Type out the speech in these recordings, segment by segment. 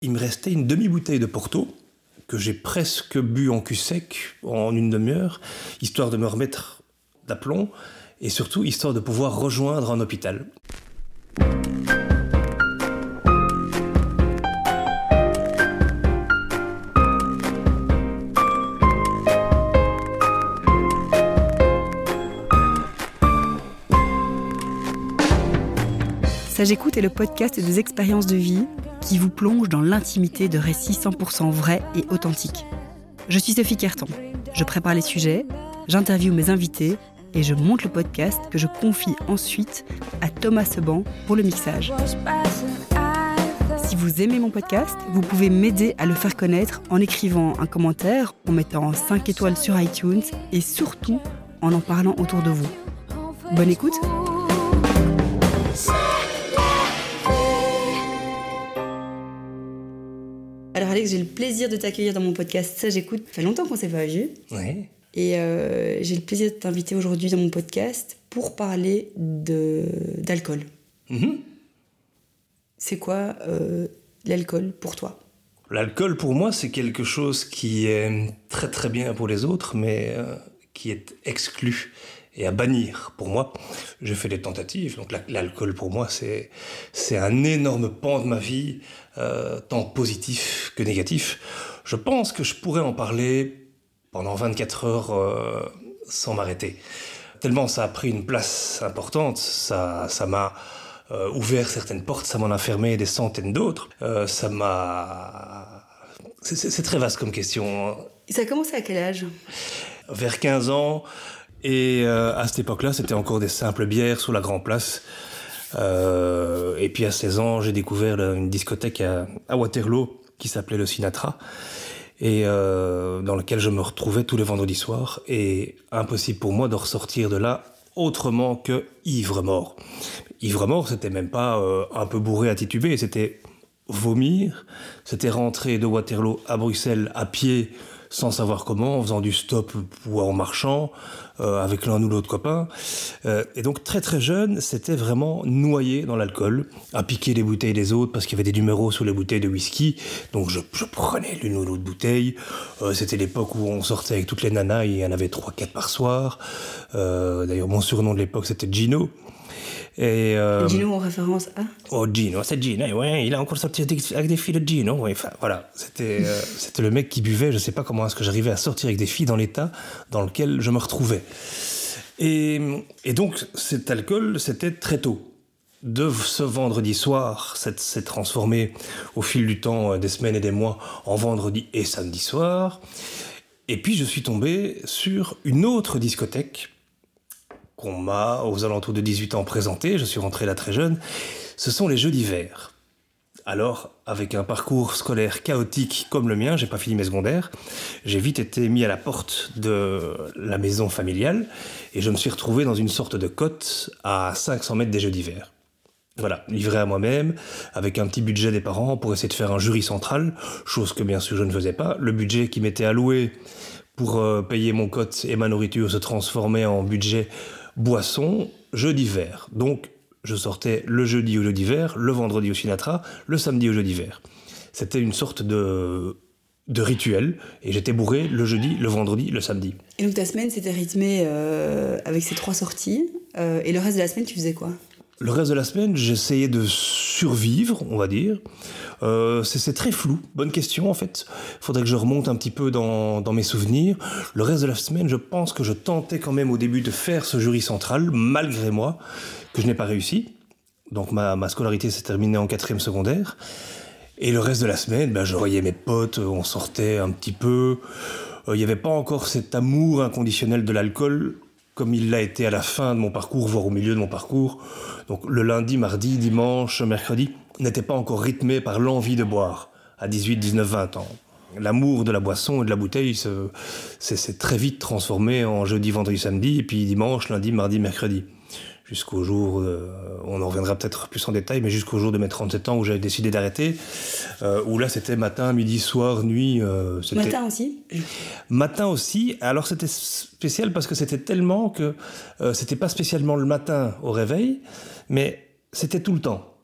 Il me restait une demi-bouteille de Porto que j'ai presque bu en cul sec en une demi-heure, histoire de me remettre d'aplomb et surtout histoire de pouvoir rejoindre un hôpital. Ça j'écoute est le podcast des expériences de vie qui vous plonge dans l'intimité de récits 100% vrais et authentiques. Je suis Sophie Kerton. Je prépare les sujets, j'interviewe mes invités et je monte le podcast que je confie ensuite à Thomas Seban pour le mixage. Si vous aimez mon podcast, vous pouvez m'aider à le faire connaître en écrivant un commentaire, en mettant 5 étoiles sur iTunes et surtout en en parlant autour de vous. Bonne écoute Alex, j'ai le plaisir de t'accueillir dans mon podcast. Ça, j'écoute. Ça fait longtemps qu'on s'est pas vu. Oui. Et euh, j'ai le plaisir de t'inviter aujourd'hui dans mon podcast pour parler de d'alcool. Mhm. C'est quoi euh, l'alcool pour toi? L'alcool, pour moi, c'est quelque chose qui est très très bien pour les autres, mais euh, qui est exclu et à bannir. Pour moi, j'ai fait des tentatives, donc la- l'alcool, pour moi, c'est c'est un énorme pan de ma vie, euh, tant positif que négatif. Je pense que je pourrais en parler pendant 24 heures euh, sans m'arrêter. Tellement ça a pris une place importante, ça ça m'a euh, ouvert certaines portes, ça m'en a fermé des centaines d'autres. Ça m'a... C'est- très vaste comme question. hein. Ça a commencé à quel âge? Vers 15 ans, et euh, à cette époque-là, c'était encore des simples bières sous la Grand Place. Euh, et puis à 16 ans, j'ai découvert une discothèque à, Waterloo qui s'appelait le Sinatra, et euh, dans laquelle je me retrouvais tous les vendredis soirs. Et impossible pour moi de ressortir de là autrement que ivre mort. Ivre mort, c'était même pas un peu bourré à tituber, c'était vomir, c'était rentrer de Waterloo à Bruxelles à pied sans savoir comment, en faisant du stop ou en marchant, euh, avec l'un ou l'autre copain. Euh, et donc très très jeune, c'était vraiment noyé dans l'alcool, à piquer les bouteilles des autres parce qu'il y avait des numéros sur les bouteilles de whisky. Donc je, je prenais l'une ou l'autre bouteille. Euh, c'était l'époque où on sortait avec toutes les nanas, il y en avait 3-4 par soir. Euh, D'ailleurs mon surnom de l'époque c'était Gino. Et, euh, Gino en référence à Oh Gino, c'est Gino, ouais, il a encore sorti avec des- filles de Gino, ouais, enfin voilà, c'était euh, c'était le mec qui buvait, je sais pas comment est-ce que j'arrivais à sortir avec des filles dans l'état dans lequel je me retrouvais. Et, et donc cet alcool, c'était très tôt. De ce vendredi soir, s'est transformé au fil du temps, euh, des semaines et des mois, en vendredi et samedi soir. Et puis je suis tombé sur une autre discothèque qu'on m'a, aux alentours de 18 ans, présenté. Je suis rentré là très jeune. Ce sont les Jeux d'hiver. Alors, avec un parcours scolaire chaotique comme le mien, j'ai pas fini mes secondaires, j'ai vite été mis à la porte de la maison familiale et je me suis retrouvé dans une sorte de côte à 500 mètres des Jeux d'hiver. Voilà, livré à moi-même, avec un petit budget des parents pour essayer de faire un jury central, chose que bien sûr je ne faisais pas. Le budget qui m'était alloué pour euh, payer mon cote et ma nourriture se transformait en budget boisson, jeu d'hiver. Donc je sortais le jeudi au jeu d'hiver, le vendredi au Sinatra, le samedi au jeu d'hiver. C'était une sorte de, de rituel, et j'étais bourré le jeudi, le vendredi, le samedi. Et donc ta semaine c'était rythmé euh, avec ces trois sorties. euh, et le reste de la semaine, tu faisais quoi? Le reste de la semaine, j'essayais de survivre, on va dire. Euh, c'est très flou. Bonne question, en fait. Faudrait que je remonte un petit peu dans, mes souvenirs. Le reste de la semaine, je pense que je tentais quand même au début de faire ce jury central, malgré moi, que je n'ai pas réussi. Donc ma, ma scolarité s'est terminée en quatrième secondaire. Et le reste de la semaine, ben, je voyais mes potes, on sortait un petit peu. Euh, Il n'y avait pas encore cet amour inconditionnel de l'alcool comme il l'a été à la fin de mon parcours, voire au milieu de mon parcours. Donc le lundi, mardi, dimanche, mercredi n'était pas encore rythmé par l'envie de boire à 18, 19, 20 ans. L'amour de la boisson et de la bouteille se- s'est très vite transformé en jeudi, vendredi, samedi, et puis dimanche, lundi, mardi, mercredi. Jusqu'au jour, euh, on en reviendra peut-être plus en détail, mais jusqu'au jour de mes 37 ans où j'avais décidé d'arrêter, euh, où là c'était matin, midi, soir, nuit. euh, c'était- Matin aussi? Matin aussi. Alors c'était spécial parce que c'était tellement que euh, c'était pas spécialement le matin au réveil, mais c'était tout le temps.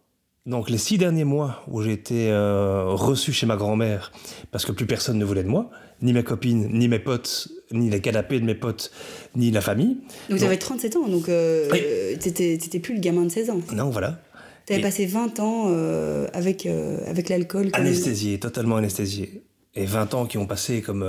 Donc les six derniers mois où j'ai été euh, reçu chez ma grand-mère, parce que plus personne ne voulait de moi, ni mes copines, ni mes potes, ni les canapés de mes potes, ni la famille. Donc tu avais 37 ans, donc euh, t'étais plus le gamin de 16 ans. Non, voilà. Tu avais passé 20 ans euh, avec, euh, avec l'alcool. Anesthésié, totalement anesthésié. Et 20 ans qui ont passé comme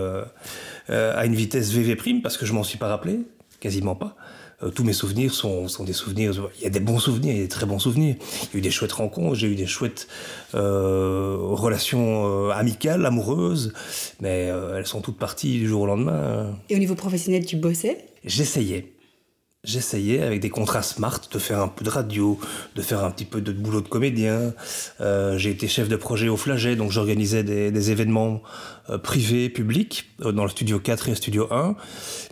à une vitesse VV prime, parce que je m'en suis pas rappelé, quasiment pas. Euh, tous mes souvenirs sont, sont, des souvenirs. Il y a des bons souvenirs, il y a des très bons souvenirs. Il y a eu des chouettes rencontres, j'ai eu des chouettes euh, relations euh, amicales, amoureuses, mais elles sont toutes parties du jour au lendemain. Et au niveau professionnel, tu bossais? J'essayais. J'essayais avec des contrats smart de faire un peu de radio, de faire un petit peu de boulot de comédien. j'ai été chef de projet au Flaget, donc j'organisais des, des, événements privés, publics, dans le studio 4 et le studio 1.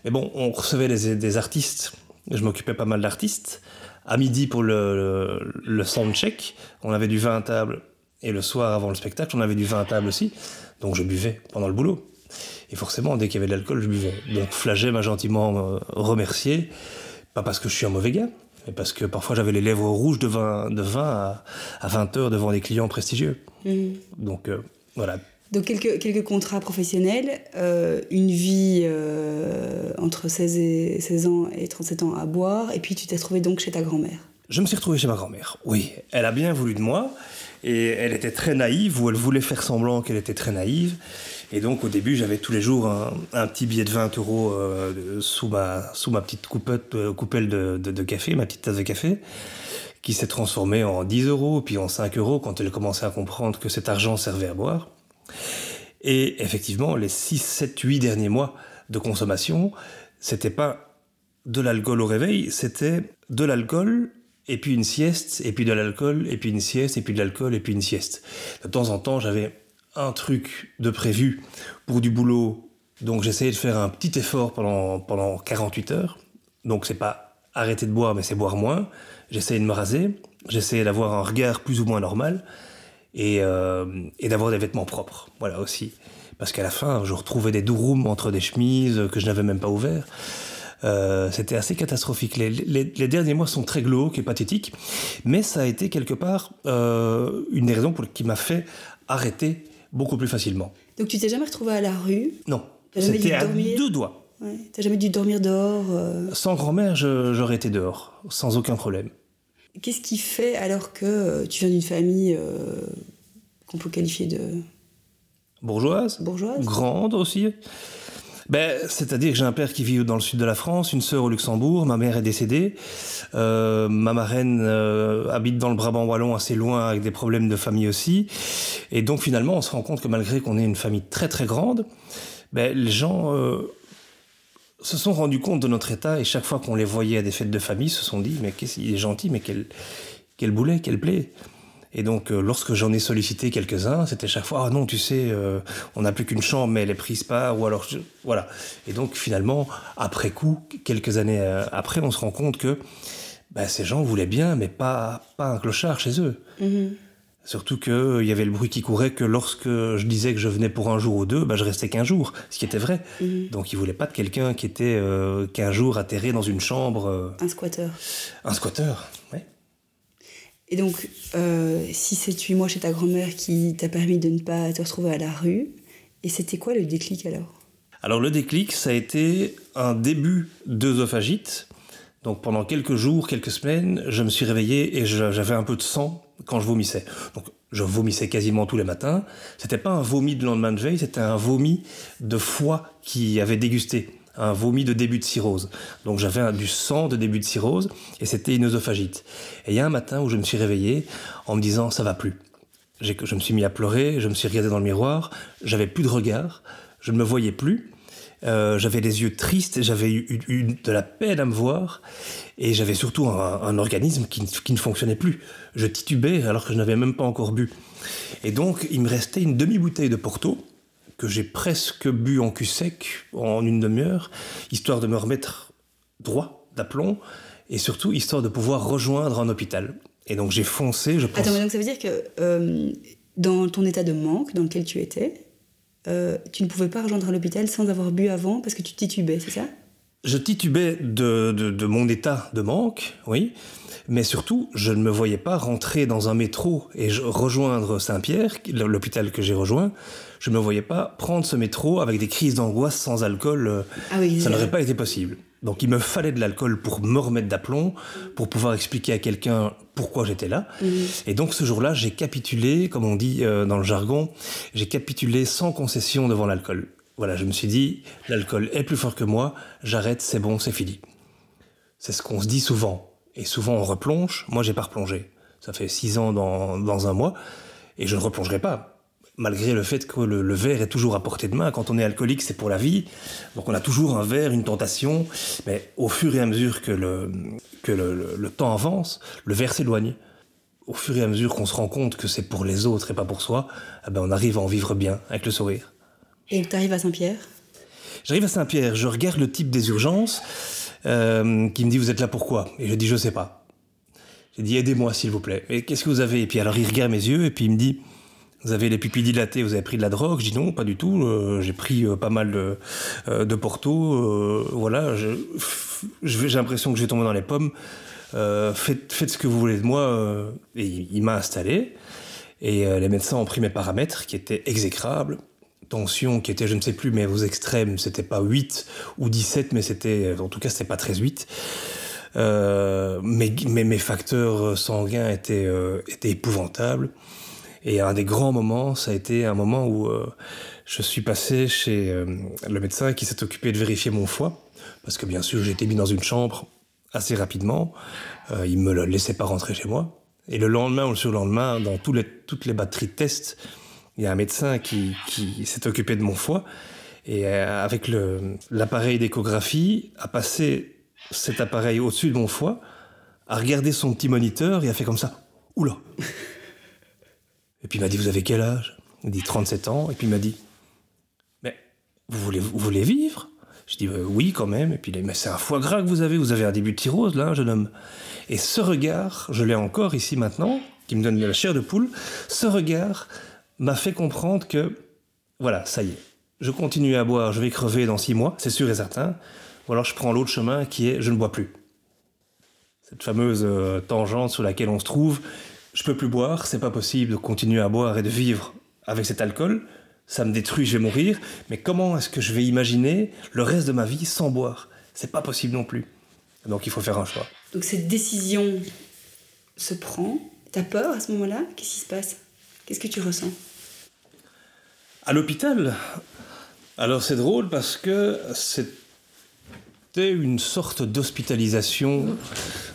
Mais bon, on recevait des artistes je m'occupais pas mal d'artistes. À midi pour le, le, soundcheck, on avait du vin à table. Et le soir avant le spectacle, on avait du vin à table aussi. Donc je buvais pendant le boulot. Et forcément, dès qu'il y avait de l'alcool, je buvais. Donc Flaget m'a gentiment euh, remercié. Pas parce que je suis un mauvais gars, mais parce que parfois j'avais les lèvres rouges de vin, de vin à, 20 heures devant des clients prestigieux. Mmh. Donc euh, voilà, donc quelques, contrats professionnels, euh, une vie euh, entre 16, et, 16 ans et 37 ans à boire, et puis tu t'es retrouvé donc chez ta grand-mère. Je me suis retrouvé chez ma grand-mère, oui. Elle a bien voulu de moi, et elle était très naïve, ou elle voulait faire semblant qu'elle était très naïve. Et donc au début, j'avais tous les jours un, petit billet de 20 euros euh, sous, ma, sous ma petite coupette, coupelle de, de, de, café, ma petite tasse de café, qui s'est transformée en 10 euros, puis en 5 euros quand elle commençait à comprendre que cet argent servait à boire. Et effectivement, les 6, 7, 8 derniers mois de consommation, c'était pas de l'alcool au réveil, c'était de l'alcool et puis une sieste, et puis de l'alcool, et puis une sieste, et puis de l'alcool, et puis une sieste. De temps en temps, j'avais un truc de prévu pour du boulot, donc j'essayais de faire un petit effort pendant, pendant 48 heures. Donc c'est pas arrêter de boire, mais c'est boire moins. J'essayais de me raser, j'essayais d'avoir un regard plus ou moins normal et, euh, et d'avoir des vêtements propres. Voilà aussi. Parce qu'à la fin, je retrouvais des douroums entre des chemises que je n'avais même pas ouvertes. Euh, c'était assez catastrophique. Les, les, les, derniers mois sont très glauques et pathétiques, mais ça a été quelque part euh, une des raisons pour, qui m'a fait arrêter beaucoup plus facilement. Donc tu t'es jamais retrouvé à la rue? Non, c'était à deux doigts. Ouais. T'as jamais dû dormir dehors euh... Sans grand-mère, j'aurais été dehors, sans aucun problème. Qu'est-ce qui fait alors que euh, tu viens d'une famille euh, qu'on peut qualifier de bourgeoise, bourgeoise, grande aussi. Ben, c'est-à-dire que j'ai un père qui vit dans le sud de la France, une sœur au Luxembourg, ma mère est décédée, euh, ma marraine euh, habite dans le Brabant wallon assez loin avec des problèmes de famille aussi, et donc finalement on se rend compte que malgré qu'on ait une famille très très grande, ben, les gens se sont rendus compte de notre état et chaque fois qu'on les voyait à des fêtes de famille, se sont dit mais qu'est-ce qu'il est gentil, mais quel, quel boulet, quel plaît. Et donc, euh, lorsque j'en ai sollicité quelques-uns, c'était chaque fois, ah non, tu sais, euh, on n'a plus qu'une chambre, mais elle est prise pas, ou alors, voilà. Et donc, finalement, après coup, quelques années euh, après, on se rend compte que bah, ces gens voulaient bien, mais pas, pas un clochard chez eux. Mm-hmm. Surtout qu'il y avait le bruit qui courait que lorsque je disais que je venais pour un jour ou deux, bah, je restais qu'un jour, ce qui était vrai. Mhm. Donc ils voulaient pas de quelqu'un qui était euh, qu'un jour atterré dans une chambre. Euh, un squatteur. Un squatteur, oui. Et donc, euh, si c'est 8 mois chez ta grand-mère qui t'a permis de ne pas te retrouver à la rue, et c'était quoi le déclic alors? Alors le déclic, ça a été un début d'œsophagite. Donc pendant quelques jours, quelques semaines, je me suis réveillé et j'avais un peu de sang quand je vomissais. Donc, je vomissais quasiment tous les matins. C'était pas un vomi de lendemain de veille, c'était un vomi de foie qui avait dégusté, un vomi de début de cirrhose. Donc, j'avais du sang de début de cirrhose et c'était une œsophagite. Et il y a un matin où je me suis réveillé en me disant ça va plus. Je me suis mis à pleurer, je me suis regardé dans le miroir, j'avais plus de regard, je ne me voyais plus. Euh, j'avais les yeux tristes, j'avais eu, de la peine à me voir, et j'avais surtout un, organisme qui, ne fonctionnait plus. Je titubais alors que je n'avais même pas encore bu. Et donc, il me restait une demi-bouteille de Porto, que j'ai presque bu en cul sec en une demi-heure, histoire de me remettre droit d'aplomb, et surtout histoire de pouvoir rejoindre un hôpital. Et donc j'ai foncé, je pense... Attends, donc ça veut dire que euh, dans ton état de manque dans lequel tu étais, euh, tu ne pouvais pas rejoindre l'hôpital sans avoir bu avant parce que tu titubais, c'est ça? Je titubais de, de, mon état de manque, oui, mais surtout, je ne me voyais pas rentrer dans un métro et rejoindre Saint-Pierre, l'hôpital que j'ai rejoint. Je ne me voyais pas prendre ce métro avec des crises d'angoisse sans alcool. Euh, ah ça n'aurait pas été possible. Donc il me fallait de l'alcool pour me remettre d'aplomb, pour pouvoir expliquer à quelqu'un pourquoi j'étais là. Et donc ce jour-là, j'ai capitulé, comme on dit euh, dans le jargon, j'ai capitulé sans concession devant l'alcool. Voilà, je me suis dit, l'alcool est plus fort que moi, j'arrête, c'est bon, c'est fini. C'est ce qu'on se dit souvent. Et souvent on replonge. Moi, j'ai pas replongé. Ça fait six ans dans, un mois. Et je ne replongerai pas malgré le fait que le, verre est toujours à portée de main. Quand on est alcoolique, c'est pour la vie. Donc on a toujours un verre, une tentation. Mais au fur et à mesure que le, que le, temps avance, le verre s'éloigne. Au fur et à mesure qu'on se rend compte que c'est pour les autres et pas pour soi, eh ben on arrive à en vivre bien avec le sourire. Et tu arrives à Saint-Pierre? J'arrive à Saint-Pierre, je regarde le type des urgences euh, qui me dit vous êtes là pourquoi? Et je dis je sais pas. J'ai dit aidez-moi s'il vous plaît. Et qu'est-ce que vous avez? Et puis alors il regarde mes yeux et puis il me dit vous avez les pupilles dilatées, vous avez pris de la drogue? Je dis non, pas du tout. Euh, j'ai pris euh, pas mal de, porto. voilà, j'ai l'impression que je vais tomber dans les pommes. faites ce que vous voulez de moi. et il, m'a installé. Et les médecins ont pris mes paramètres qui étaient exécrables. Tension qui était, je ne sais plus, mais aux extrêmes, c'était pas 8 ou 17, mais c'était, en tout cas, c'était pas 13, 8. mais, mais, mes facteurs sanguins étaient, étaient épouvantables. Et un des grands moments, ça a été un moment où euh, je suis passé chez euh, le médecin qui s'est occupé de vérifier mon foie, parce que bien sûr j'ai été mis dans une chambre assez rapidement, euh, il me laissait pas rentrer chez moi. Et le lendemain ou le surlendemain, dans les, toutes les batteries de tests, il y a un médecin qui, s'est occupé de mon foie, et euh, avec l'appareil d'échographie, a passé cet appareil au-dessus de mon foie, a regardé son petit moniteur et a fait comme ça. Oula et puis il m'a dit, vous avez quel âge? Il dit 37 ans. Et puis il m'a dit, mais vous voulez, vivre? Je dis, oui quand même. Et puis il dit, mais c'est un foie gras que vous avez, vous avez un début de cirrhose là, jeune homme. Et ce regard, je l'ai encore ici maintenant, qui me donne de la chair de poule, ce regard m'a fait comprendre que, voilà, ça y est, je continue à boire, je vais crever dans six mois, c'est sûr et certain. Ou alors je prends l'autre chemin qui est, je ne bois plus. Cette fameuse euh, tangente sur laquelle on se trouve, je peux plus boire, c'est pas possible de continuer à boire et de vivre avec cet alcool, ça me détruit, je vais mourir, mais comment est-ce que je vais imaginer le reste de ma vie sans boire? C'est pas possible non plus. Donc il faut faire un choix. Donc cette décision se prend, t'as peur à ce moment-là? Qu'est-ce qui se passe? Qu'est-ce que tu ressens? À l'hôpital Alors c'est drôle parce que c'était une sorte d'hospitalisation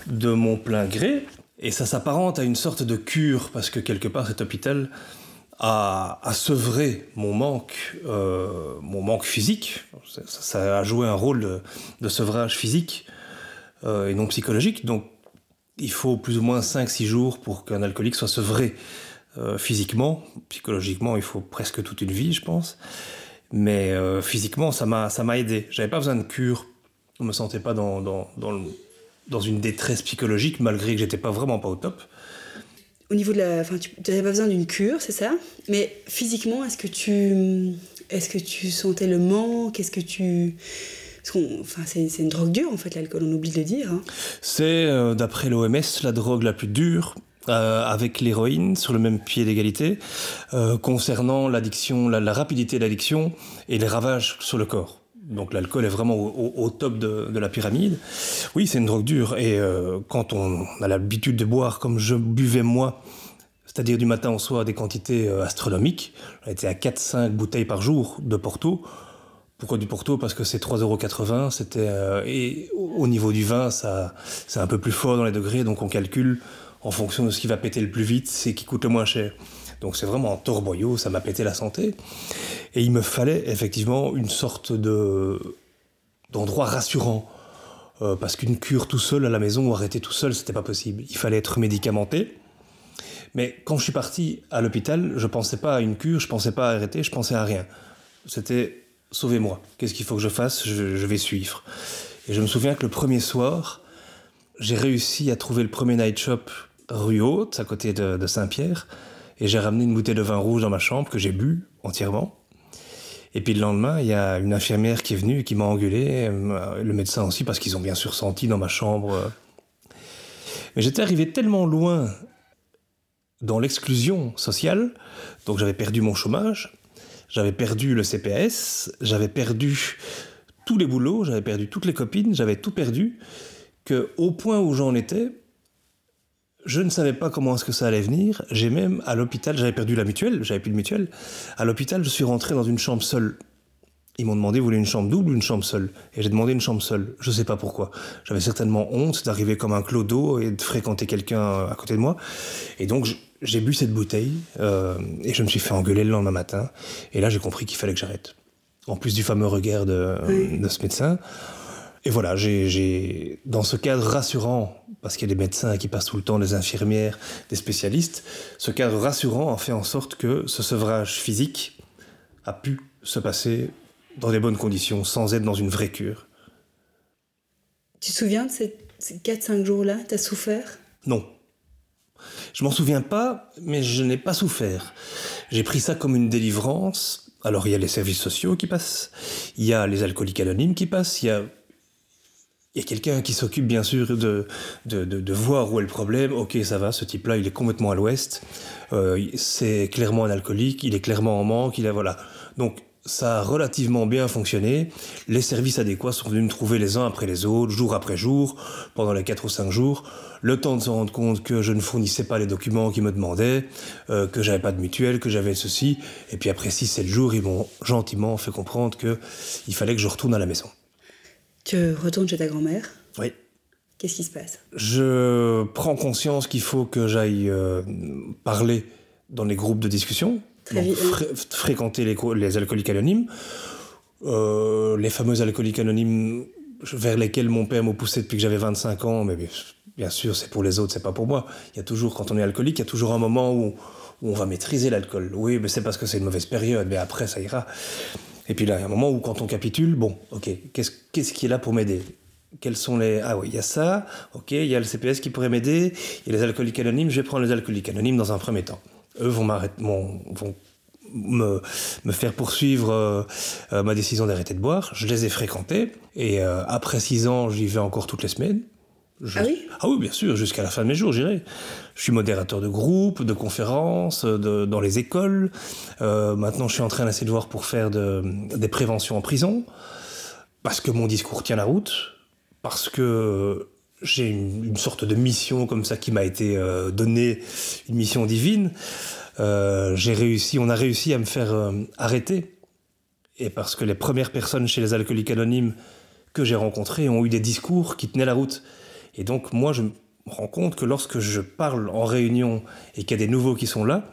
de mon plein gré. Et ça s'apparente à une sorte de cure, parce que quelque part cet hôpital a, sevré mon manque, euh, mon manque physique. Ça, a joué un rôle de, sevrage physique euh, et non psychologique. Donc il faut plus ou moins 5-6 jours pour qu'un alcoolique soit sevré euh, physiquement. Psychologiquement, il faut presque toute une vie, je pense. Mais physiquement, ça m'a aidé. J'avais pas besoin de cure. Je me sentais pas dans, dans, dans le dans une détresse psychologique malgré que j'étais pas vraiment pas au top. Au niveau de la, enfin, tu n'avais pas besoin d'une cure, c'est ça? Mais physiquement, est-ce que tu, est-ce que tu sentais le manque? Est-ce que tu, enfin, c'est, une drogue dure en fait l'alcool, on oublie de le dire. Hein. C'est euh, d'après l'OMS la drogue la plus dure. Euh, avec l'héroïne sur le même pied d'égalité euh, concernant l'addiction, la, rapidité de l'addiction et les ravages sur le corps donc l'alcool est vraiment au, top de, la pyramide. Oui, c'est une drogue dure. Et euh, quand on a l'habitude de boire comme je buvais moi, c'est-à-dire du matin au soir des quantités astronomiques, on était à 4-5 bouteilles par jour de Porto. Pourquoi du Porto? Parce que c'est 3,80€. C'était et au niveau du vin, ça c'est un peu plus fort dans les degrés, donc on calcule en fonction de ce qui va péter le plus vite, c'est qui coûte le moins cher. Donc c'est vraiment un torboyau, ça m'a pété la santé. Et il me fallait effectivement une sorte de d'endroit rassurant. Euh, parce qu'une cure tout seul à la maison ou arrêter tout seul, c'était pas possible. Il fallait être médicamenté. Mais quand je suis parti à l'hôpital, je pensais pas à une cure, je pensais pas à arrêter, je pensais à rien. C'était sauvez-moi. Qu'est-ce qu'il faut que je fasse? Je, vais suivre. Et je me souviens que le premier soir, j'ai réussi à trouver le premier night shop rue Haute, à côté de Saint-Pierre, et j'ai ramené une bouteille de vin rouge dans ma chambre que j'ai bu entièrement. Et puis le lendemain, il y a une infirmière qui est venue et qui m'a engueulé, euh, le médecin aussi, parce qu'ils ont bien sûr senti dans ma chambre. Mais j'étais arrivé tellement loin dans l'exclusion sociale, donc j'avais perdu mon chômage, j'avais perdu le CPS, j'avais perdu tous les boulots, j'avais perdu toutes les copines, j'avais tout perdu, que au point où j'en étais, je ne savais pas comment est-ce que ça allait venir. J'ai même à l'hôpital, j'avais perdu la mutuelle, j'avais plus de mutuelle. À l'hôpital, je suis rentré dans une chambre seule. Ils m'ont demandé, vous voulez une chambre double ou une chambre seule? Et j'ai demandé une chambre seule. Je ne sais pas pourquoi. J'avais certainement honte d'arriver comme un clodo et de fréquenter quelqu'un à côté de moi. Et donc, j'ai bu cette bouteille euh, et je me suis fait engueuler le lendemain matin. Et là, j'ai compris qu'il fallait que j'arrête. En plus du fameux regard de, de ce médecin. Et voilà, j'ai dans ce cadre rassurant, parce qu'il y a des médecins qui passent tout le temps, des infirmières, des spécialistes, ce cadre rassurant a fait en sorte que ce sevrage physique a pu se passer dans des bonnes conditions, sans être dans une vraie cure. Tu te souviens de ces, 4-5 jours-là? T'as souffert? Non. Je m'en souviens pas, mais je n'ai pas souffert. J'ai pris ça comme une délivrance. Alors il y a les services sociaux qui passent, il y a les alcooliques anonymes qui passent, il y a il y a quelqu'un qui s'occupe bien sûr de, de, voir où est le problème. Ok, ça va, ce type-là, il est complètement à l'ouest. Euh, c'est clairement un alcoolique, il est clairement en manque. Il a, voilà. Donc ça a relativement bien fonctionné. Les services adéquats sont venus me trouver les uns après les autres, jour après jour, pendant les 4 ou 5 jours. Le temps de se rendre compte que je ne fournissais pas les documents qu'ils me demandaient, euh, que j'avais pas de mutuelle, que j'avais ceci. Et puis après 6-7 jours, ils m'ont gentiment fait comprendre qu'il fallait que je retourne à la maison. Tu retournes chez ta grand-mère Oui. Qu'est-ce qui se passe? Je prends conscience qu'il faut que j'aille euh, parler dans les groupes de discussion, fréquenter les, les, alcooliques anonymes, euh, les fameux alcooliques anonymes vers lesquels mon père m'a poussé depuis que j'avais 25 ans, mais bien sûr, c'est pour les autres, c'est pas pour moi. Il y a toujours, quand on est alcoolique, il y a toujours un moment où, où on va maîtriser l'alcool. Oui, mais c'est parce que c'est une mauvaise période, mais après, ça ira. Et puis là, il y a un moment où quand on capitule, bon, ok, qu'est-ce qui est là pour m'aider? Quels sont les... Ah oui, il y a ça, ok, il y a le CPS qui pourrait m'aider, il y a les alcooliques anonymes, je vais prendre les alcooliques anonymes dans un premier temps. Eux vont, vont, vont me, faire poursuivre euh, euh, ma décision d'arrêter de boire. Je les ai fréquentés, et euh, après six ans, j'y vais encore toutes les semaines. Ah oui Ah oui, bien sûr, jusqu'à la fin de mes jours, j'irai. Je suis modérateur de groupes, de conférences, de, dans les écoles. Euh, maintenant, je suis en train d'essayer de voir pour faire de, des préventions en prison, parce que mon discours tient la route, parce que j'ai une, une, sorte de mission comme ça qui m'a été euh, donnée, une mission divine. Euh, j'ai réussi, on a réussi à me faire arrêter, et parce que les premières personnes chez les alcooliques anonymes que j'ai rencontrées ont eu des discours qui tenaient la route. Et donc moi, je me rends compte que lorsque je parle en réunion et qu'il y a des nouveaux qui sont là,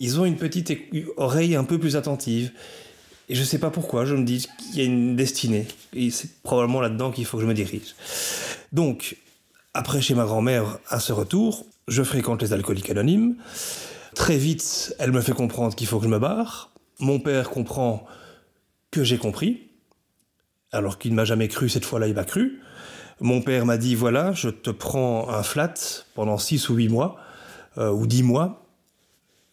ils ont une petite oreille un peu plus attentive. Et je ne sais pas pourquoi, je me dis qu'il y a une destinée. Et c'est probablement là-dedans qu'il faut que je me dirige. Donc, après chez ma grand-mère, à ce retour, je fréquente les alcooliques anonymes. Très vite, elle me fait comprendre qu'il faut que je me barre. Mon père comprend que j'ai compris. Alors qu'il ne m'a jamais cru, cette fois-là, il m'a cru. Mon père m'a dit voilà, je te prends un flat pendant 6 ou 8 mois, euh, ou 10 mois,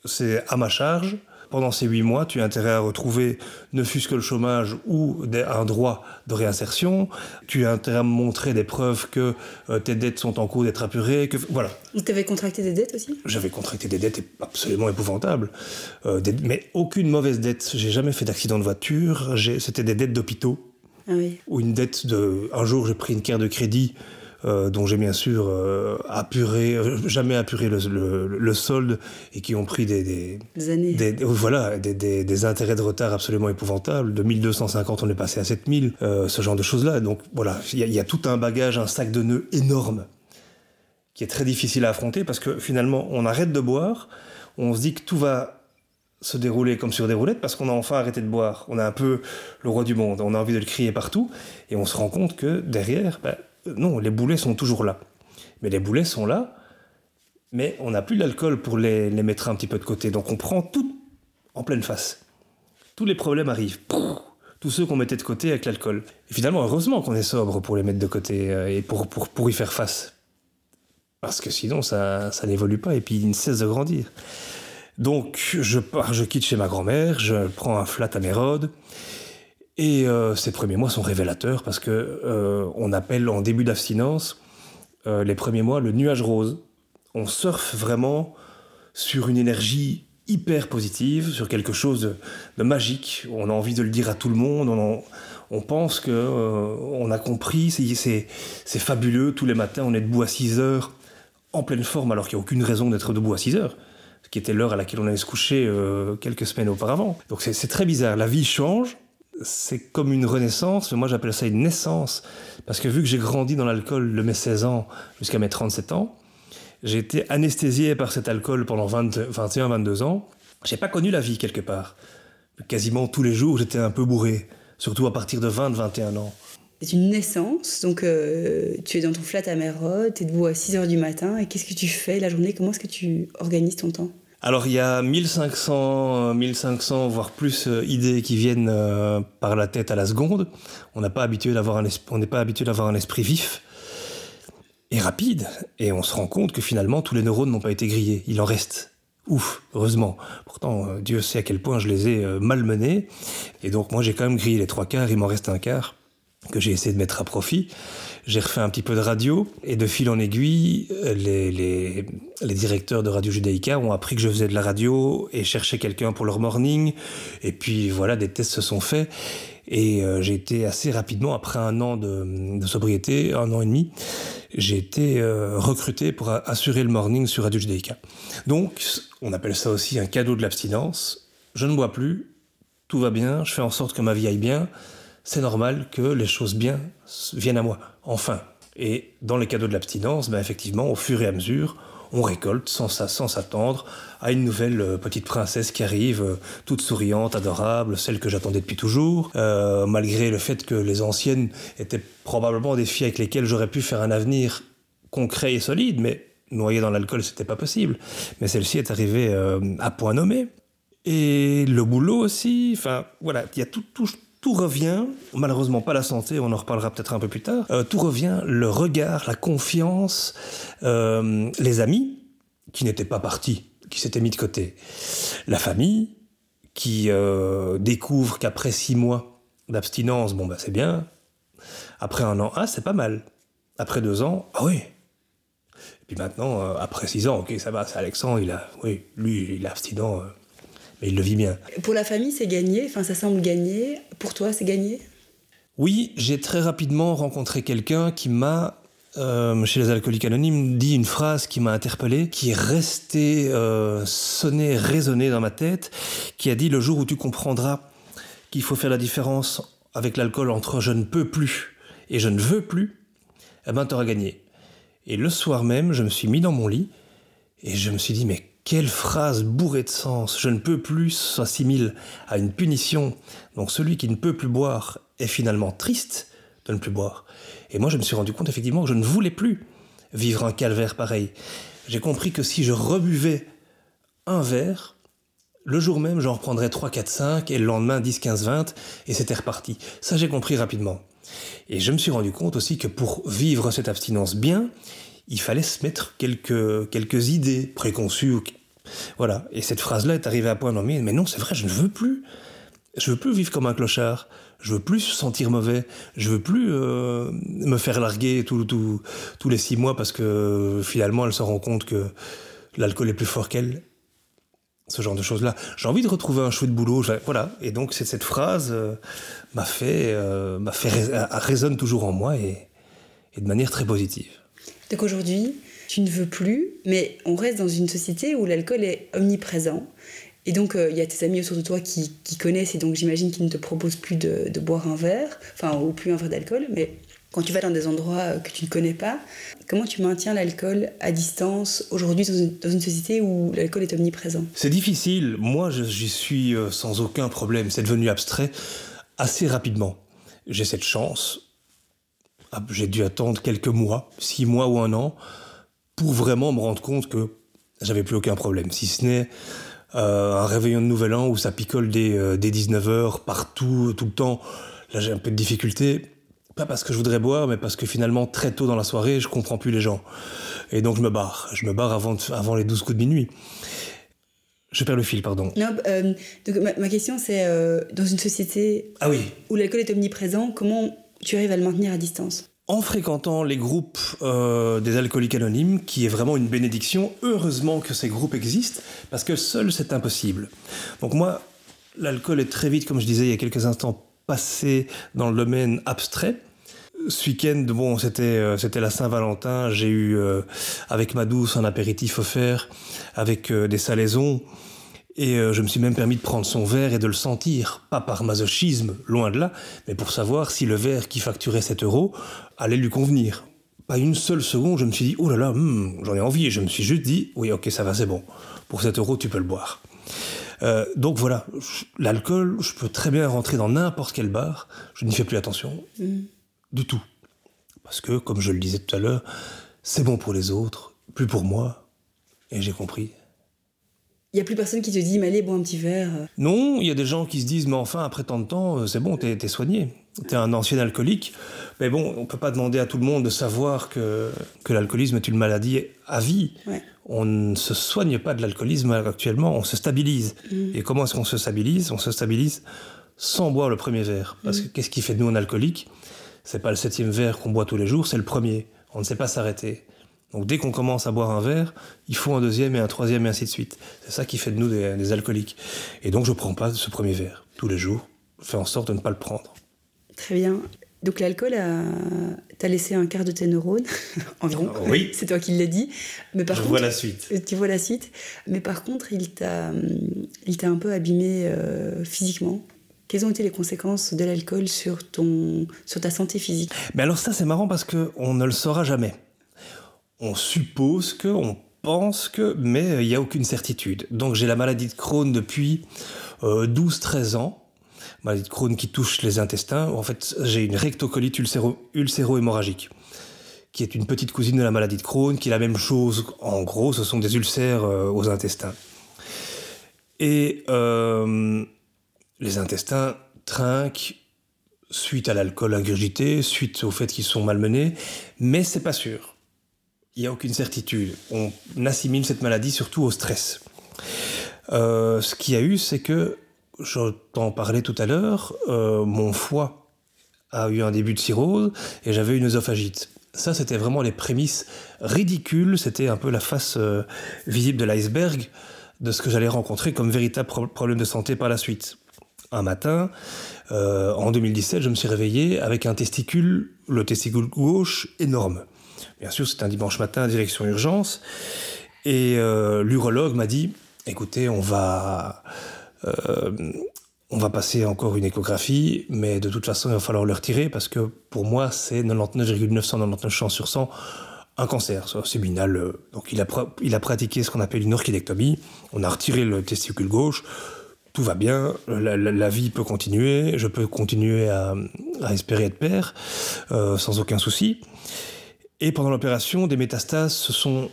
c'est à ma charge. Pendant ces 8 mois, tu as intérêt à retrouver ne fût-ce que le chômage ou un droit de réinsertion. Tu as intérêt à me montrer des preuves que euh, tes dettes sont en cours d'être apurées. Que, voilà. Tu avais contracté des dettes aussi? J'avais contracté des dettes absolument épouvantables. Euh, mais aucune mauvaise dette. J'ai jamais fait d'accident de voiture. C'était des dettes d'hôpitaux ah ou une dette de. Un jour, j'ai pris une carte de crédit euh, dont j'ai bien sûr euh, apuré, euh, jamais apuré le, le, solde et qui ont pris des, des, années. Des, voilà, des, des, intérêts de retard absolument épouvantables. De 1250, on est passé à 7000, ce genre de choses-là. Donc voilà, il y, y, a tout un bagage, un sac de nœuds énorme qui est très difficile à affronter parce que finalement, on arrête de boire, on se dit que tout va se dérouler comme sur des roulettes parce qu'on a enfin arrêté de boire. On a un peu le roi du monde, on a envie de le crier partout et on se rend compte que derrière, ben, non, les boulets sont toujours là. Mais les boulets sont là, mais on n'a plus l'alcool pour les, mettre un petit peu de côté. Donc on prend tout en pleine face. Tous les problèmes arrivent. Tous ceux qu'on mettait de côté avec l'alcool. Et finalement, heureusement qu'on est sobre pour les mettre de côté euh, et pour, pour, pour y faire face. Parce que sinon, ça, ça n'évolue pas et puis il ne cesse de grandir. Donc je pars, je quitte chez ma grand-mère, je prends un flat à Mérode. Et euh, ces premiers mois sont révélateurs parce que euh, on appelle en début d'abstinence euh, les premiers mois le nuage rose. On surfe vraiment sur une énergie hyper positive, sur quelque chose de, magique. On a envie de le dire à tout le monde. On, pense que on a compris. C'est fabuleux. Tous les matins, on est debout à 6 heures en pleine forme alors qu'il n'y a aucune raison d'être debout à 6 heures qui était l'heure à laquelle on allait se coucher quelques semaines auparavant. Donc c'est très bizarre. La vie change, c'est comme une renaissance, moi j'appelle ça une naissance, parce que vu que j'ai grandi dans l'alcool de mes 16 ans jusqu'à mes 37 ans, j'ai été anesthésié par cet alcool pendant 21-22 ans. J'ai pas connu la vie quelque part. Quasiment tous les jours, j'étais un peu bourré, surtout à partir de 20-21 ans. C'est une naissance, donc euh, tu es dans ton flat à Mérode, tu es debout à 6 h du matin, et qu'est-ce que tu fais la journée? Comment est-ce que tu organises ton temps? Alors il y a 1500, 1500 voire plus euh, idées qui viennent euh, par la tête à la seconde. On n'est pas habitué d'avoir un, un esprit vif et rapide. Et on se rend compte que finalement tous les neurones n'ont pas été grillés. Il en reste. Ouf, heureusement. Pourtant, euh, Dieu sait à quel point je les ai malmenés. Et donc moi j'ai quand même grillé les trois quarts, il m'en reste un quart que j'ai essayé de mettre à profit. J'ai refait un petit peu de radio et de fil en aiguille, les, les, directeurs de Radio Judaïka ont appris que je faisais de la radio et cherchaient quelqu'un pour leur morning. Et puis voilà, des tests se sont faits. Et euh, j'ai été assez rapidement, après un an de, de, sobriété, un an et demi, j'ai été euh, recruté pour assurer le morning sur Radio Judaïka. Donc, on appelle ça aussi un cadeau de l'abstinence. Je ne bois plus, tout va bien, je fais en sorte que ma vie aille bien c'est normal que les choses bien viennent à moi, enfin. Et dans les cadeaux de l'abstinence, ben effectivement, au fur et à mesure, on récolte sans, s'attendre à une nouvelle euh, petite princesse qui arrive, euh, toute souriante, adorable, celle que j'attendais depuis toujours, euh, malgré le fait que les anciennes étaient probablement des filles avec lesquelles j'aurais pu faire un avenir concret et solide, mais noyé dans l'alcool, c'était pas possible. Mais celle-ci est arrivée à point nommé. Et le boulot aussi, enfin voilà, il y a tout, tout revient, malheureusement pas la santé, on en reparlera peut-être un peu plus tard, euh, tout revient, le regard, la confiance, euh, les amis qui n'étaient pas partis, qui s'étaient mis de côté, la famille qui euh, découvre qu'après six mois d'abstinence, bon bah c'est bien, après un an, ah c'est pas mal, après deux ans, ah oui, et puis maintenant, après six ans, ok ça va, c'est Alexandre, il a, oui, lui il est abstinent il le vit bien. Pour la famille, c'est gagné, enfin ça semble gagné. Pour toi, c'est gagné? Oui, j'ai très rapidement rencontré quelqu'un qui m'a, euh, chez les alcooliques anonymes, dit une phrase qui m'a interpellé, qui est restée euh, sonnée, résonnée dans ma tête, qui a dit le jour où tu comprendras qu'il faut faire la différence avec l'alcool entre je ne peux plus et je ne veux plus, eh ben t'auras gagné. Et le soir même, je me suis mis dans mon lit et je me suis dit mais quelle phrase bourrée de sens. Je ne peux plus s'assimile à une punition. Donc celui qui ne peut plus boire est finalement triste de ne plus boire. Et moi, je me suis rendu compte effectivement que je ne voulais plus vivre un calvaire pareil. J'ai compris que si je rebuvais un verre, le jour même, j'en reprendrais 3, 4, 5, et le lendemain 10, 15, 20, et c'était reparti. Ça, j'ai compris rapidement. Et je me suis rendu compte aussi que pour vivre cette abstinence bien, il fallait se mettre quelques, quelques idées préconçues. Voilà. Et cette phrase-là est arrivée à point nommé. Mais non, c'est vrai, je ne veux plus. Je veux plus vivre comme un clochard. Je veux plus sentir mauvais. Je veux plus euh, me faire larguer tous les six mois parce que finalement elle se rend compte que l'alcool est plus fort qu'elle. Ce genre de choses-là. J'ai envie de retrouver un chouette boulot. Voilà. Et donc cette phrase euh, m'a fait, euh, m'a fait résonne toujours en moi et de manière très positive. Donc aujourd'hui, tu ne veux plus, mais on reste dans une société où l'alcool est omniprésent. Et donc, euh, il y a tes amis autour de toi qui, connaissent, et donc j'imagine qu'ils ne te proposent plus de, boire un verre, enfin, ou plus un verre d'alcool. Mais quand tu vas dans des endroits euh, que tu ne connais pas, comment tu maintiens l'alcool à distance aujourd'hui dans, une, société où l'alcool est omniprésent? C'est difficile. Moi, j'y suis euh, sans aucun problème. C'est devenu abstrait assez rapidement. J'ai cette chance j'ai dû attendre quelques mois, six mois ou un an, pour vraiment me rendre compte que j'avais plus aucun problème. Si ce n'est euh, un réveillon de Nouvel An où ça picole dès, 19h euh, partout, tout le temps. Là, j'ai un peu de difficulté. Pas parce que je voudrais boire, mais parce que finalement, très tôt dans la soirée, je comprends plus les gens. Et donc, je me barre. Je me barre avant, avant les 12 coups de minuit. Je perds le fil, pardon. Non, euh, donc ma, question c'est, euh, dans une société ah oui. où l'alcool est omniprésent, comment tu arrives à le maintenir à distance en fréquentant les groupes euh, des alcooliques anonymes, qui est vraiment une bénédiction, heureusement que ces groupes existent, parce que seul c'est impossible. Donc moi, l'alcool est très vite, comme je disais il y a quelques instants, passé dans le domaine abstrait. Ce week-end, bon, c'était euh, la Saint-Valentin. J'ai eu euh, avec ma douce un apéritif offert avec des salaisons. Et je me suis même permis de prendre son verre et de le sentir, pas par masochisme, loin de là, mais pour savoir si le verre qui facturait 7 euros allait lui convenir. Pas une seule seconde, je me suis dit, oh là là, hmm, j'en ai envie. Et je me suis juste dit, oui, ok, ça va, c'est bon. Pour 7 euros, tu peux le boire. Euh, donc voilà, l'alcool, je peux très bien rentrer dans n'importe quel bar, je n'y fais plus attention mm. du tout. Parce que, comme je le disais tout à l'heure, c'est bon pour les autres, plus pour moi, et j'ai compris. Il n'y a plus personne qui te dit, mais allez, bois un petit verre. Non, il y a des gens qui se disent, mais enfin, après tant de temps, euh, c'est bon, t'es es soigné. T'es un ancien alcoolique. Mais bon, on peut pas demander à tout le monde de savoir que, que l'alcoolisme est une maladie à vie. On ne se soigne pas de l'alcoolisme actuellement, on se stabilise. Mm. Et comment est-ce qu'on se stabilise? On se stabilise sans boire le premier verre. Parce que mm. qu'est-ce qui fait de nous un alcoolique? C'est pas le septième verre qu'on boit tous les jours, c'est le premier. On ne sait pas s'arrêter. Donc dès qu'on commence à boire un verre, il faut un deuxième et un troisième et ainsi de suite. C'est ça qui fait de nous des, des alcooliques. Et donc je prends pas ce premier verre tous les jours. Je fais en sorte de ne pas le prendre. Très bien. Donc l'alcool t'a laissé un quart de tes neurones environ. Oui. C'est toi qui l'as dit. Mais par Je vois la suite. Euh, tu vois la suite. Mais par contre, il t'a, il t'a un peu abîmé euh, physiquement. Quelles ont été les conséquences de l'alcool sur ton, sur ta santé physique? Mais alors ça, c'est marrant parce que on ne le saura jamais. On suppose que, on pense que, mais il n'y a aucune certitude. Donc j'ai la maladie de Crohn depuis 12-13 euh, ans maladie de Crohn qui touche les intestins. En fait, j'ai une rectocolite ulcéro-hémorragique, qui est une petite cousine de la maladie de Crohn, qui est la même chose. En gros, ce sont des ulcères euh, aux intestins. Et euh, les intestins trinquent suite à l'alcool ingurgité, suite au fait qu'ils sont malmenés, mais c'est pas sûr. Il n'y a aucune certitude. On assimile cette maladie surtout au stress. Euh, ce qu'il y a eu, c'est que je t'en parlais tout à l'heure, euh, mon foie a eu un début de cirrhose et j'avais une œsophagite. Ça, c'était vraiment les prémices ridicules, c'était un peu la face euh, visible de l'iceberg de ce que j'allais rencontrer comme véritable problème de santé par la suite. Un matin, euh, en 2017, je me suis réveillé avec un testicule, le testicule gauche, énorme. Bien sûr, c'était un dimanche matin, direction urgence, et l'urologue m'a dit, écoutez, on va euh, on va passer encore une échographie, mais de toute façon, il va falloir le retirer parce que pour moi, c'est 99,999 chances sur 100 un cancer séminal. Euh, donc il a, pratiqué ce qu'on appelle une orchidectomie. On a retiré le testicule gauche. Tout va bien, la, vie peut continuer, je peux continuer à, espérer être père euh, sans aucun souci. Et pendant l'opération, des métastases se sont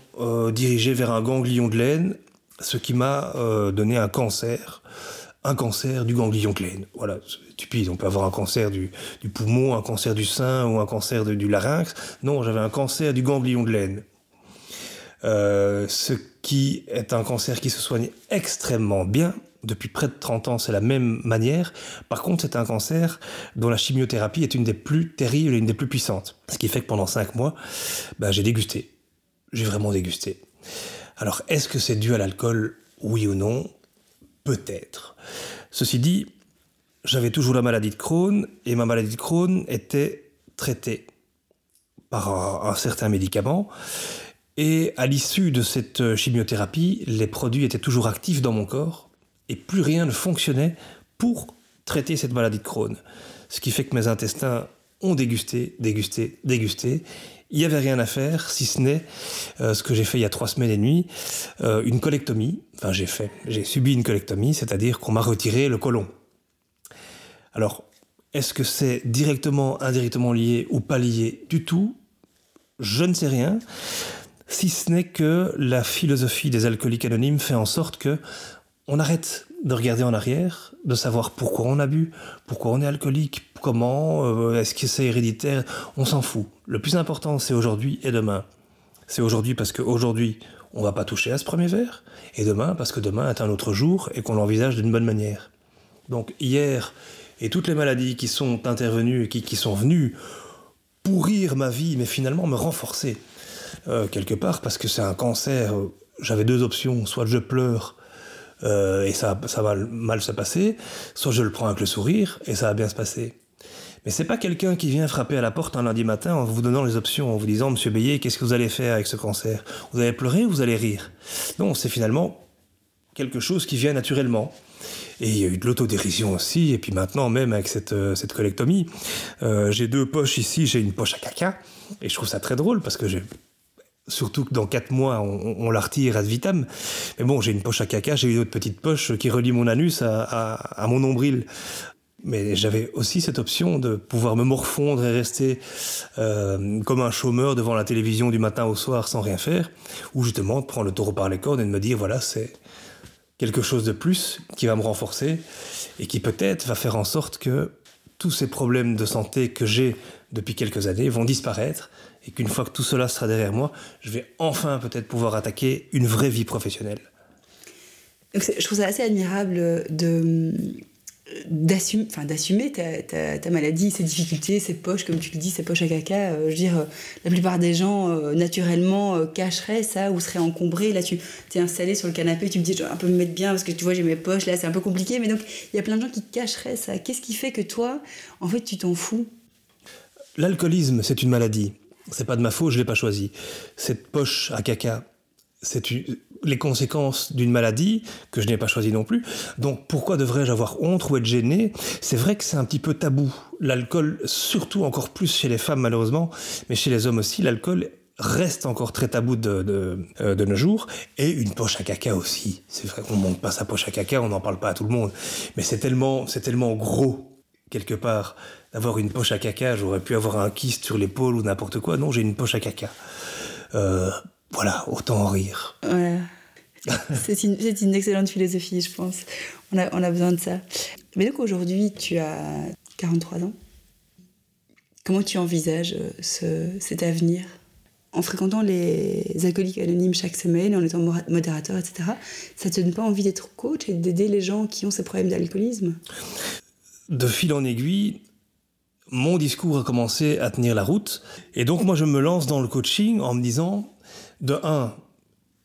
dirigées vers un ganglion de laine ce qui m'a euh, donné un cancer, un cancer du ganglion clé. Voilà, stupide. On peut avoir un cancer du, poumon, un cancer du sein ou un cancer du larynx. Non, j'avais un cancer du ganglion de laine. Euh, ce qui est un cancer qui se soigne extrêmement bien. Depuis près de 30 ans, c'est la même manière. Par contre, c'est un cancer dont la chimiothérapie est une des plus terribles et une des plus puissantes. Ce qui fait que pendant 5 mois, ben, j'ai dégusté. J'ai vraiment dégusté. Alors, est-ce que c'est dû à l'alcool? Oui ou non? Peut-être. Ceci dit, j'avais toujours la maladie de Crohn et ma maladie de Crohn était traitée par un, certain médicament. Et à l'issue de cette chimiothérapie, les produits étaient toujours actifs dans mon corps et plus rien ne fonctionnait pour traiter cette maladie de Crohn. Ce qui fait que mes intestins ont dégusté, dégusté, dégusté il n'y avait rien à faire, si ce n'est euh, ce que j'ai fait il y a trois semaines et demie, euh, une colectomie. Enfin, j'ai fait, j'ai subi une colectomie, c'est-à-dire qu'on m'a retiré le côlon. Alors, est-ce que c'est directement, indirectement lié ou pas lié du tout? Je ne sais rien. Si ce n'est que la philosophie des alcooliques anonymes fait en sorte que on arrête de regarder en arrière, de savoir pourquoi on a bu, pourquoi on est alcoolique, comment, euh, est-ce que c'est héréditaire, on s'en fout. Le plus important, c'est aujourd'hui et demain. C'est aujourd'hui parce qu'aujourd'hui, on va pas toucher à ce premier verre, et demain, parce que demain est un autre jour et qu'on l'envisage d'une bonne manière. Donc hier, et toutes les maladies qui sont intervenues qui, qui sont venues pourrir ma vie, mais finalement me renforcer, euh, quelque part, parce que c'est un cancer, euh, j'avais deux options, soit je pleure, euh, et ça, ça va mal se passer, soit je le prends avec le sourire, et ça va bien se passer. Mais c'est pas quelqu'un qui vient frapper à la porte un lundi matin en vous donnant les options, en vous disant, Monsieur Bélier, qu'est-ce que vous allez faire avec ce cancer Vous allez pleurer ou vous allez rire? Non, c'est finalement quelque chose qui vient naturellement. Et il y a eu de l'autodérision aussi, et puis maintenant même avec cette, euh, cette colectomie, euh, j'ai deux poches ici, j'ai une poche à caca, et je trouve ça très drôle parce que j'ai surtout que dans quatre mois, on, on la retire ad vitam. Mais bon, j'ai une poche à caca, j'ai une autre petite poche qui relie mon anus à mon nombril. Mais j'avais aussi cette option de pouvoir me morfondre et rester euh, comme un chômeur devant la télévision du matin au soir sans rien faire, ou justement de prendre le taureau par les cornes et de me dire voilà, c'est quelque chose de plus qui va me renforcer et qui peut-être va faire en sorte que tous ces problèmes de santé que j'ai depuis quelques années vont disparaître et qu'une fois que tout cela sera derrière moi, je vais enfin peut-être pouvoir attaquer une vraie vie professionnelle. Donc je trouve ça assez admirable de d'assumer enfin d'assumer ta, ta, ta, maladie ses difficultés ses poches comme tu le dis ses poches à caca. Euh, je veux dire euh, la plupart des gens euh, naturellement euh, cacheraient ça ou seraient encombrés. Là tu t'es installé sur le canapé tu me dis je dois un peu me mettre bien parce que tu vois j'ai mes poches. Là c'est un peu compliqué. Mais donc il y a plein de gens qui cacheraient ça. Qu'est-ce qui fait que toi en fait tu t'en fous? L'alcoolisme c'est une maladie c'est pas de ma faute je l'ai pas choisi. Cette poche à caca c'est les conséquences d'une maladie que je n'ai pas choisi non plus. Donc pourquoi devrais-je avoir honte ou être gêné? C'est vrai que c'est un petit peu tabou. L'alcool, surtout encore plus chez les femmes malheureusement, mais chez les hommes aussi, l'alcool reste encore très tabou de, de, euh, nos jours. Et une poche à caca aussi. C'est vrai qu'on monte pas sa poche à caca on n'en parle pas à tout le monde. Mais c'est tellement c'est tellement gros quelque part d'avoir une poche à caca j'aurais pu avoir un kyste sur l'épaule ou n'importe quoi non j'ai une poche à caca euh, voilà, autant en rire. C'est une, une, excellente philosophie, je pense. On a, on a besoin de ça. Mais donc aujourd'hui, tu as 43 ans. Comment tu envisages euh, ce, cet avenir? En fréquentant les alcooliques anonymes chaque semaine, en étant modérateur, etc., ça te donne pas envie d'être coach et d'aider les gens qui ont ces problèmes d'alcoolisme? De fil en aiguille, mon discours a commencé à tenir la route. Et donc moi, je me lance dans le coaching en me disant, de un,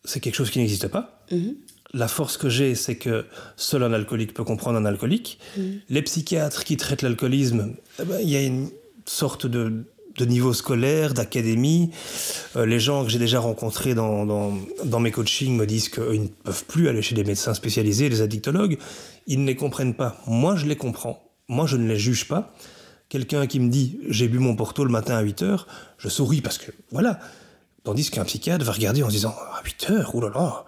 c'est quelque chose qui n'existe pas. Mm -hmm. La force que j'ai, c'est que seul un alcoolique peut comprendre un alcoolique. Mm -hmm. Les psychiatres qui traitent l'alcoolisme, eh ben, il y a une sorte de, de niveau scolaire, d'académie. Euh, les gens que j'ai déjà rencontrés dans, dans, dans mes coachings me disent qu'ils ne peuvent plus aller chez des médecins spécialisés, des addictologues. Ils ne les comprennent pas. Moi, je les comprends. Moi, je ne les juge pas. Quelqu'un qui me dit j'ai bu mon porto le matin à 8 heures, je souris parce que voilà, Tandis qu'un psychiatre va regarder en se disant à 8 heures, oulala,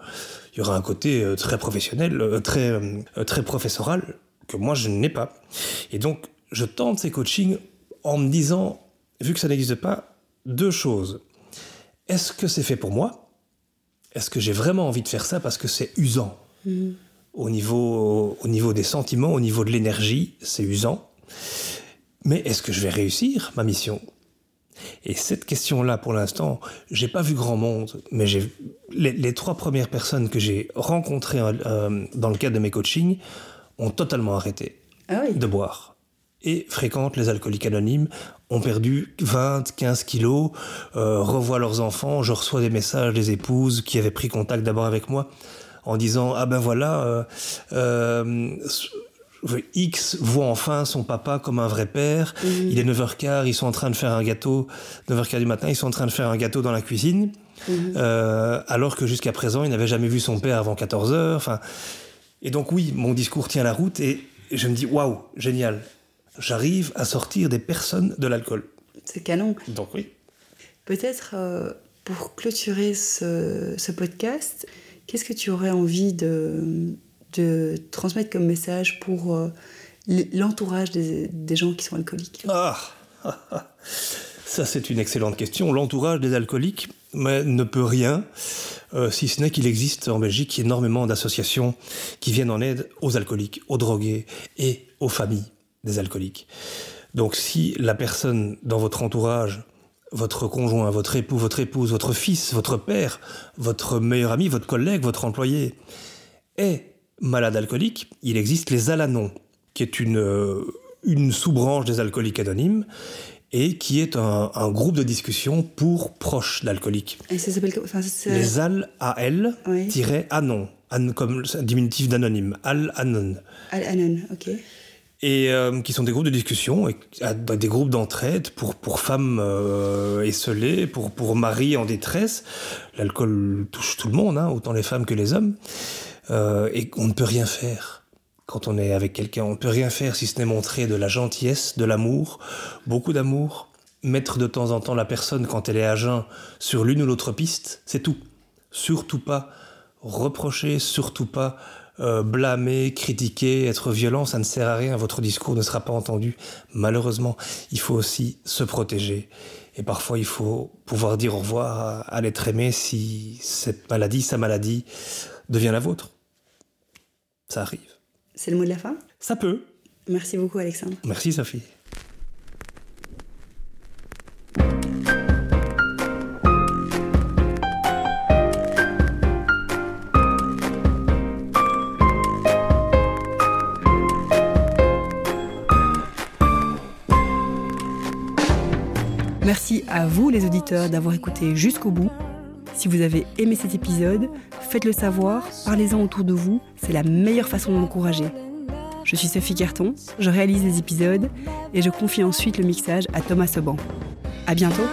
il y aura un côté euh, très professionnel, euh, très, euh, très professoral que moi je n'ai pas. Et donc je tente ces coachings en me disant, vu que ça n'existe pas, deux choses. Est-ce que c'est fait pour moi? Est-ce que j'ai vraiment envie de faire ça parce que c'est usant? Mmh. Au, niveau, au niveau des sentiments, au niveau de l'énergie, c'est usant. Mais est-ce que je vais réussir ma mission? Et cette question-là, pour l'instant, j'ai pas vu grand monde, mais j'ai les, les trois premières personnes que j'ai rencontrées euh, dans le cadre de mes coachings ont totalement arrêté ah oui. de boire et fréquentent les alcooliques anonymes, ont perdu 20, 15 kilos, euh, revoient leurs enfants, je reçois des messages des épouses qui avaient pris contact d'abord avec moi en disant ah ben voilà euh, euh, X voit enfin son papa comme un vrai père. Mmh. Il est 9h15, ils sont en train de faire un gâteau. 9h15 du matin, ils sont en train de faire un gâteau dans la cuisine. Mmh. Euh, alors que jusqu'à présent, il n'avait jamais vu son père avant 14h. Enfin, et donc oui, mon discours tient la route et je me dis waouh, génial. J'arrive à sortir des personnes de l'alcool. C'est canon. Donc oui. Peut-être euh, pour clôturer ce, ce podcast, qu'est-ce que tu aurais envie de transmettre comme message pour euh, l'entourage des, gens qui sont alcooliques? Ah, Ça, c'est une excellente question. L'entourage des alcooliques ne peut rien, euh, si ce n'est qu'il existe en Belgique énormément d'associations qui viennent en aide aux alcooliques, aux drogués et aux familles des alcooliques. Donc si la personne dans votre entourage votre conjoint, votre époux, votre épouse, votre fils, votre père, votre meilleur ami, votre collègue, votre employé est malade alcoolique, il existe les alanons, qui est une, euh, une sous-branche des alcooliques anonymes et qui est un, un groupe de discussion pour proches d'alcooliques. Et ça s'appelle enfin, Les al, A-L, Oui. anon, an, comme diminutif d'anonyme, al-anon. Al-Anon, ok. Et euh, qui sont des groupes de discussion, ah, bah, des groupes d'entraide pour, pour femmes euh, esselées, pour, pour maris en détresse. L'alcool touche tout le monde, hein, autant les femmes que les hommes. Euh, et on ne peut rien faire quand on est avec quelqu'un. On ne peut rien faire si ce n'est montrer de la gentillesse, de l'amour, beaucoup d'amour. Mettre de temps en temps la personne quand elle est à jeun sur l'une ou l'autre piste, c'est tout. Surtout pas reprocher, surtout pas euh, blâmer, critiquer, être violent, ça ne sert à rien, votre discours ne sera pas entendu. Malheureusement, il faut aussi se protéger. Et parfois, il faut pouvoir dire au revoir à, à l'être aimé si cette maladie, sa maladie, devient la vôtre. Ça arrive. C'est le mot de la fin? Ça peut. Merci beaucoup, Alexandre. Merci, Sophie. Merci à vous, les auditeurs, d'avoir écouté jusqu'au bout. Si vous avez aimé cet épisode, faites-le savoir, parlez-en autour de vous, c'est la meilleure façon de m'encourager. Je suis Sophie Carton, je réalise les épisodes et je confie ensuite le mixage à Thomas Seban. À bientôt